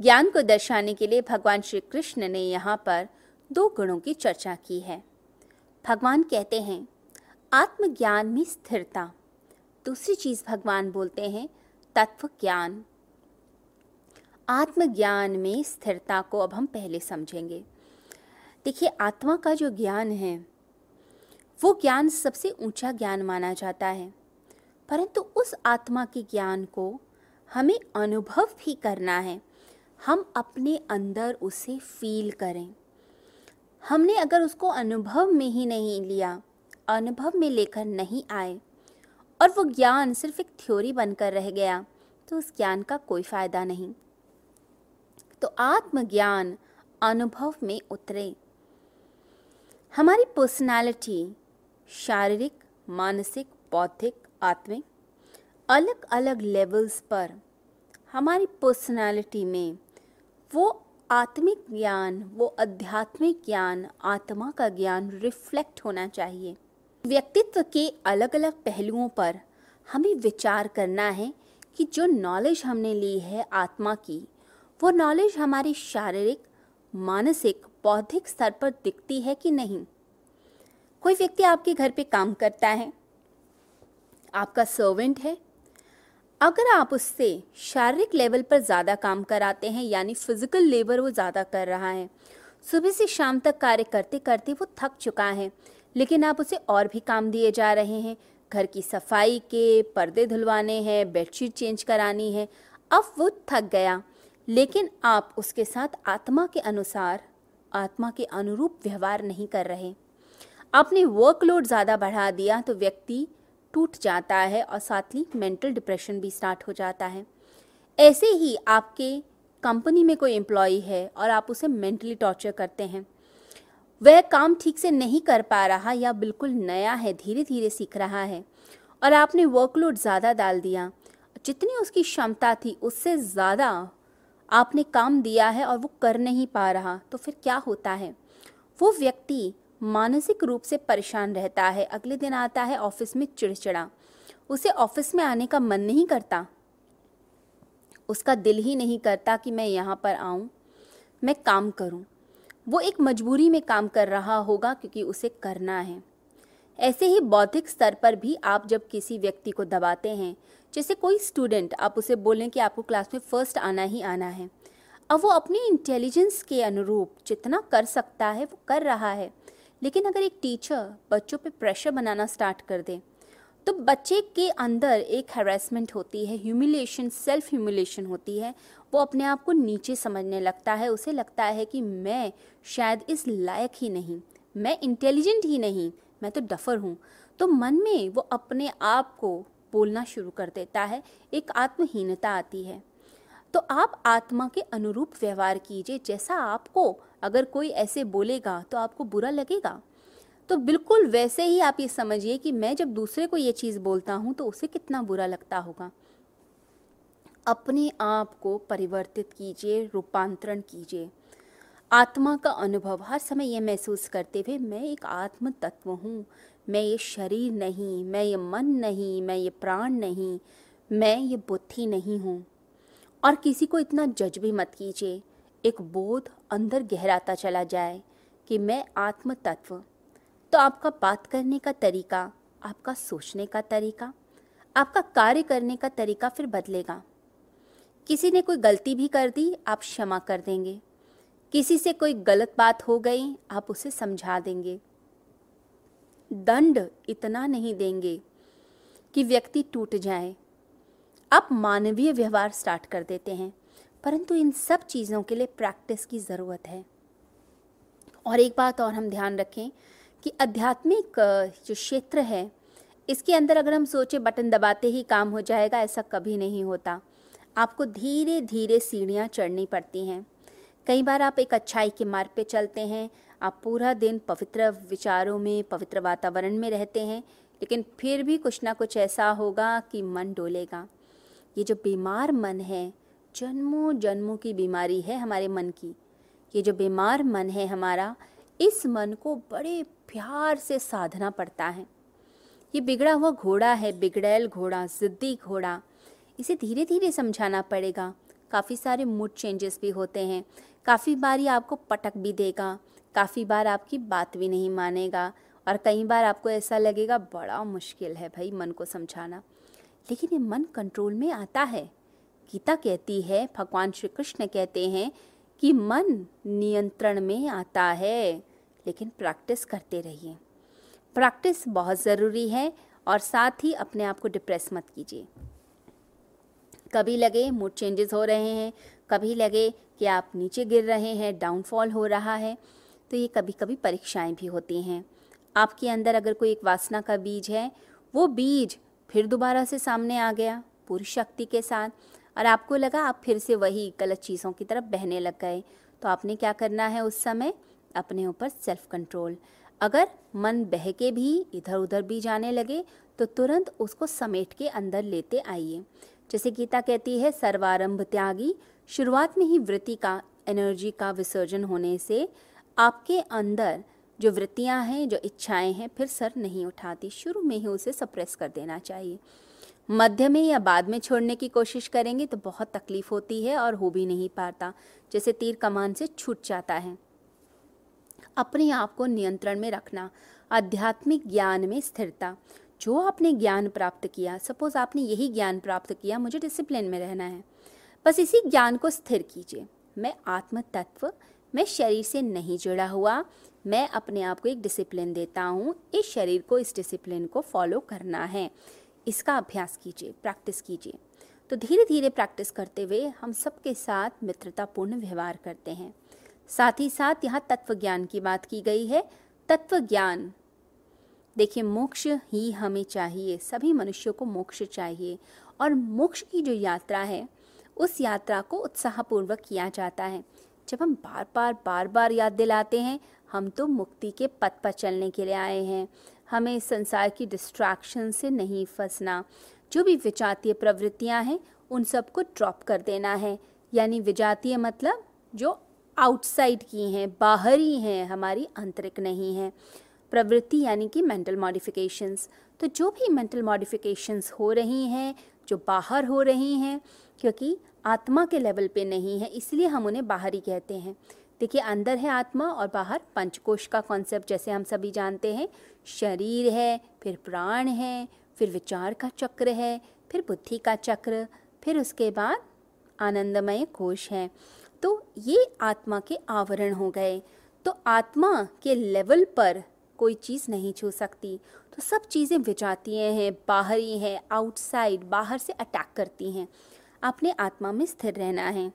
ज्ञान को दर्शाने के लिए भगवान श्री कृष्ण ने यहाँ पर दो गुणों की चर्चा की है। भगवान कहते हैं, आत्मज्ञान में स्थिरता। दूसरी चीज़ भगवान बोलते हैं तत्व ज्ञान आत्मज्ञान में स्थिरता को अब हम पहले समझेंगे। देखिए, आत्मा का जो ज्ञान है वो ज्ञान सबसे ऊँचा ज्ञान माना जाता है। परंतु उस आत्मा के ज्ञान को हमें अनुभव भी करना है। हम अपने अंदर उसे फील करें। हमने अगर उसको अनुभव में ही नहीं लिया, अनुभव में लेकर नहीं आए, और वो ज्ञान सिर्फ़ एक थ्योरी बनकर रह गया तो उस ज्ञान का कोई फ़ायदा नहीं। तो आत्मज्ञान अनुभव में उतरे। हमारी पर्सनालिटी शारीरिक, मानसिक, बौद्धिक, आत्मिक अलग अलग लेवल्स पर हमारी पर्सनालिटी में वो आत्मिक ज्ञान, वो आध्यात्मिक ज्ञान, आत्मा का ज्ञान रिफ्लेक्ट होना चाहिए। व्यक्तित्व के अलग अलग पहलुओं पर हमें विचार करना है कि जो नॉलेज हमने ली है आत्मा की, वो नॉलेज हमारी शारीरिक, मानसिक, बौद्धिक स्तर पर दिखती है कि नहीं। कोई व्यक्ति आपके घर पे काम करता है, आपका सर्वेंट है, अगर आप उससे शारीरिक लेवल पर ज़्यादा काम कराते हैं, यानी फ़िज़िकल लेबर वो ज़्यादा कर रहा है, सुबह से शाम तक कार्य करते करते वो थक चुका है, लेकिन आप उसे और भी काम दिए जा रहे हैं, घर की सफ़ाई के, पर्दे धुलवाने हैं बेडशीट चेंज करानी है, अब वो थक गया, लेकिन आप उसके साथ आत्मा के अनुसार, आत्मा के अनुरूप व्यवहार नहीं कर रहे। आपने वर्कलोड ज़्यादा बढ़ा दिया तो व्यक्ति टूट जाता है और साथ ही मेंटल डिप्रेशन भी स्टार्ट हो जाता है। ऐसे ही आपके कंपनी में कोई एम्प्लॉय है और आप उसे मेंटली टॉर्चर करते हैं, वह काम ठीक से नहीं कर पा रहा या बिल्कुल नया है धीरे धीरे सीख रहा है और आपने वर्कलोड ज़्यादा डाल दिया, जितनी उसकी क्षमता थी उससे ज़्यादा आपने काम दिया है और वो कर नहीं पा रहा तो फिर क्या होता है? वो व्यक्ति मानसिक रूप से परेशान रहता है, अगले दिन आता है ऑफ़िस में चिड़चिड़ा। उसे ऑफ़िस में आने का मन नहीं करता। उसका दिल ही नहीं करता कि मैं यहाँ पर आऊँ, मैं काम करूँ। वो एक मजबूरी में काम कर रहा होगा क्योंकि उसे करना है। ऐसे ही बौद्धिक स्तर पर भी आप जब किसी व्यक्ति को दबाते हैं, जैसे कोई स्टूडेंट, आप उसे बोलें कि आपको क्लास में फ़र्स्ट आना ही आना है। अब वो अपनी इंटेलिजेंस के अनुरूप जितना कर सकता है, वो कर रहा है। लेकिन अगर एक टीचर बच्चों पे प्रेशर बनाना स्टार्ट कर दे तो बच्चे के अंदर एक हैरेसमेंट होती है ह्यूमिलेशन सेल्फ ह्यूमिलेशन होती है। वो अपने आप को नीचे समझने लगता है, उसे लगता है कि मैं शायद इस लायक ही नहीं, मैं इंटेलिजेंट ही नहीं, मैं तो डफर हूँ। तो मन में वो अपने आप को बोलना शुरू कर देता है, एक आत्महीनता आती है। तो आप आत्मा के अनुरूप व्यवहार कीजिए जैसा आपको, अगर कोई ऐसे बोलेगा तो आपको बुरा लगेगा। तो बिल्कुल वैसे ही आप ये समझिए कि मैं जब दूसरे को ये चीज़ बोलता हूँ तो उसे कितना बुरा लगता होगा। अपने आप को परिवर्तित कीजिए, रूपांतरण कीजिए। आत्मा का अनुभव हर समय यह महसूस करते हुए, मैं एक आत्म तत्व हूँ, मैं ये शरीर नहीं, मैं ये मन नहीं, मैं ये प्राण नहीं, मैं ये बुद्धि नहीं हूँ। और किसी को इतना जज भी मत कीजिए। एक बोध अंदर गहराता चला जाए कि मैं आत्म तत्व तो आपका बात करने का तरीका, आपका सोचने का तरीका, आपका कार्य करने का तरीका फिर बदलेगा। किसी ने कोई गलती भी कर दी, आप क्षमा कर देंगे। किसी से कोई गलत बात हो गई, आप उसे समझा देंगे। दंड इतना नहीं देंगे कि व्यक्ति टूट जाए। आप मानवीय व्यवहार स्टार्ट कर देते हैं। परंतु इन सब चीज़ों के लिए प्रैक्टिस की ज़रूरत है। और एक बात और हम ध्यान रखें कि आध्यात्मिक जो क्षेत्र है, इसके अंदर अगर हम सोचे, बटन दबाते ही काम हो जाएगा, ऐसा कभी नहीं होता। आपको धीरे धीरे सीढ़ियाँ चढ़नी पड़ती हैं। कई बार आप एक अच्छाई के मार्ग पे चलते हैं, आप पूरा दिन पवित्र विचारों में, पवित्र वातावरण में रहते हैं, लेकिन फिर भी कुछ ना कुछ ऐसा होगा कि मन डोलेगा। ये जो बीमार मन है, जन्मों जन्मों की बीमारी है हमारे मन की। ये जो बीमार मन है हमारा, इस मन को बड़े प्यार से साधना पड़ता है। ये बिगड़ा हुआ घोड़ा है, बिगड़ैल घोड़ा, ज़िद्दी घोड़ा। इसे धीरे धीरे समझाना पड़ेगा। काफ़ी सारे मूड चेंजेस भी होते हैं। काफ़ी बार ये आपको पटक भी देगा। काफ़ी बार आपकी बात भी नहीं मानेगा। और कई बार आपको ऐसा लगेगा, बड़ा मुश्किल है भाई मन को समझाना। लेकिन ये मन कंट्रोल में आता है। गीता कहती है, भगवान श्री कृष्ण कहते हैं कि मन नियंत्रण में आता है, लेकिन प्रैक्टिस करते रहिए। प्रैक्टिस बहुत ज़रूरी है और साथ ही अपने आप को डिप्रेस मत कीजिए। कभी लगे मूड चेंजेस हो रहे हैं, कभी लगे कि आप नीचे गिर रहे हैं डाउनफॉल हो रहा है तो ये कभी कभी परीक्षाएँ भी होती हैं। आपके अंदर अगर कोई एक वासना का बीज है, वो बीज फिर दोबारा से सामने आ गया, पूरी शक्ति के साथ। और आपको लगा आप फिर से वही गलत चीज़ों की तरफ़ बहने लग गए। तो आपने क्या करना है उस समय? अपने ऊपर सेल्फ कंट्रोल अगर मन बह के भी इधर उधर भी जाने लगे तो तुरंत उसको समेट के अंदर लेते आइए। जैसे गीता कहती है, सर्वारंभ त्यागी। शुरुआत में ही वृत्ति का एनर्जी का विसर्जन होने से आपके अंदर जो वृत्तियाँ हैं, जो इच्छाएँ हैं, फिर सर नहीं उठाती। शुरू में ही उसे सप्रेस कर देना चाहिए। मध्य में या बाद में छोड़ने की कोशिश करेंगे तो बहुत तकलीफ़ होती है और हो भी नहीं पाता। जैसे तीर कमान से छूट जाता है। अपने आप को नियंत्रण में रखना। आध्यात्मिक ज्ञान में स्थिरता। जो आपने ज्ञान प्राप्त किया सपोज़ आपने यही ज्ञान प्राप्त किया, मुझे डिसिप्लिन में रहना है। बस इसी ज्ञान को स्थिर कीजिए। मैं आत्म तत्व मैं शरीर से नहीं जुड़ा हुआ। मैं अपने आप को एक डिसिप्लिन देता हूँ, इस शरीर को, इस डिसिप्लिन को फॉलो करना है। इसका अभ्यास कीजिए प्रैक्टिस कीजिए। तो धीरे धीरे प्रैक्टिस करते हुए हम सबके साथ मित्रतापूर्ण व्यवहार करते हैं। साथ ही साथ यहाँ तत्व ज्ञान की बात की गई है। तत्व ज्ञान देखिए, मोक्ष ही हमें चाहिए, सभी मनुष्यों को मोक्ष चाहिए। और मोक्ष की जो यात्रा है, उस यात्रा को उत्साहपूर्वक किया जाता है। जब हम बार बार बार बार याद दिलाते हैं हम तो मुक्ति के पथ पर चलने के लिए आए हैं। हमें संसार की डिस्ट्रैक्शन से नहीं फंसना। जो भी विजातीय प्रवृत्तियाँ हैं, उन सबको ड्रॉप कर देना है। यानी विजातीय मतलब जो आउटसाइड की हैं, बाहरी हैं, हमारी आंतरिक नहीं है। प्रवृत्ति यानी कि मेंटल मॉडिफिकेशंस तो जो भी मेंटल मॉडिफिकेशंस हो रही हैं, जो बाहर हो रही हैं, क्योंकि आत्मा के लेवल पे नहीं है, इसलिए हम उन्हें बाहरी कहते हैं। देखिए, अंदर है आत्मा और बाहर पंचकोश का कॉन्सेप्ट जैसे हम सभी जानते हैं। शरीर है, फिर प्राण है, फिर विचार का चक्र है, फिर बुद्धि का चक्र, फिर उसके बाद आनंदमय कोश है। तो ये आत्मा के आवरण हो गए। तो आत्मा के लेवल पर कोई चीज़ नहीं छू सकती। तो सब चीज़ें विजातीय हैं, बाहरी हैं आउटसाइड बाहर से अटैक करती हैं। अपने आत्मा में स्थिर रहना है।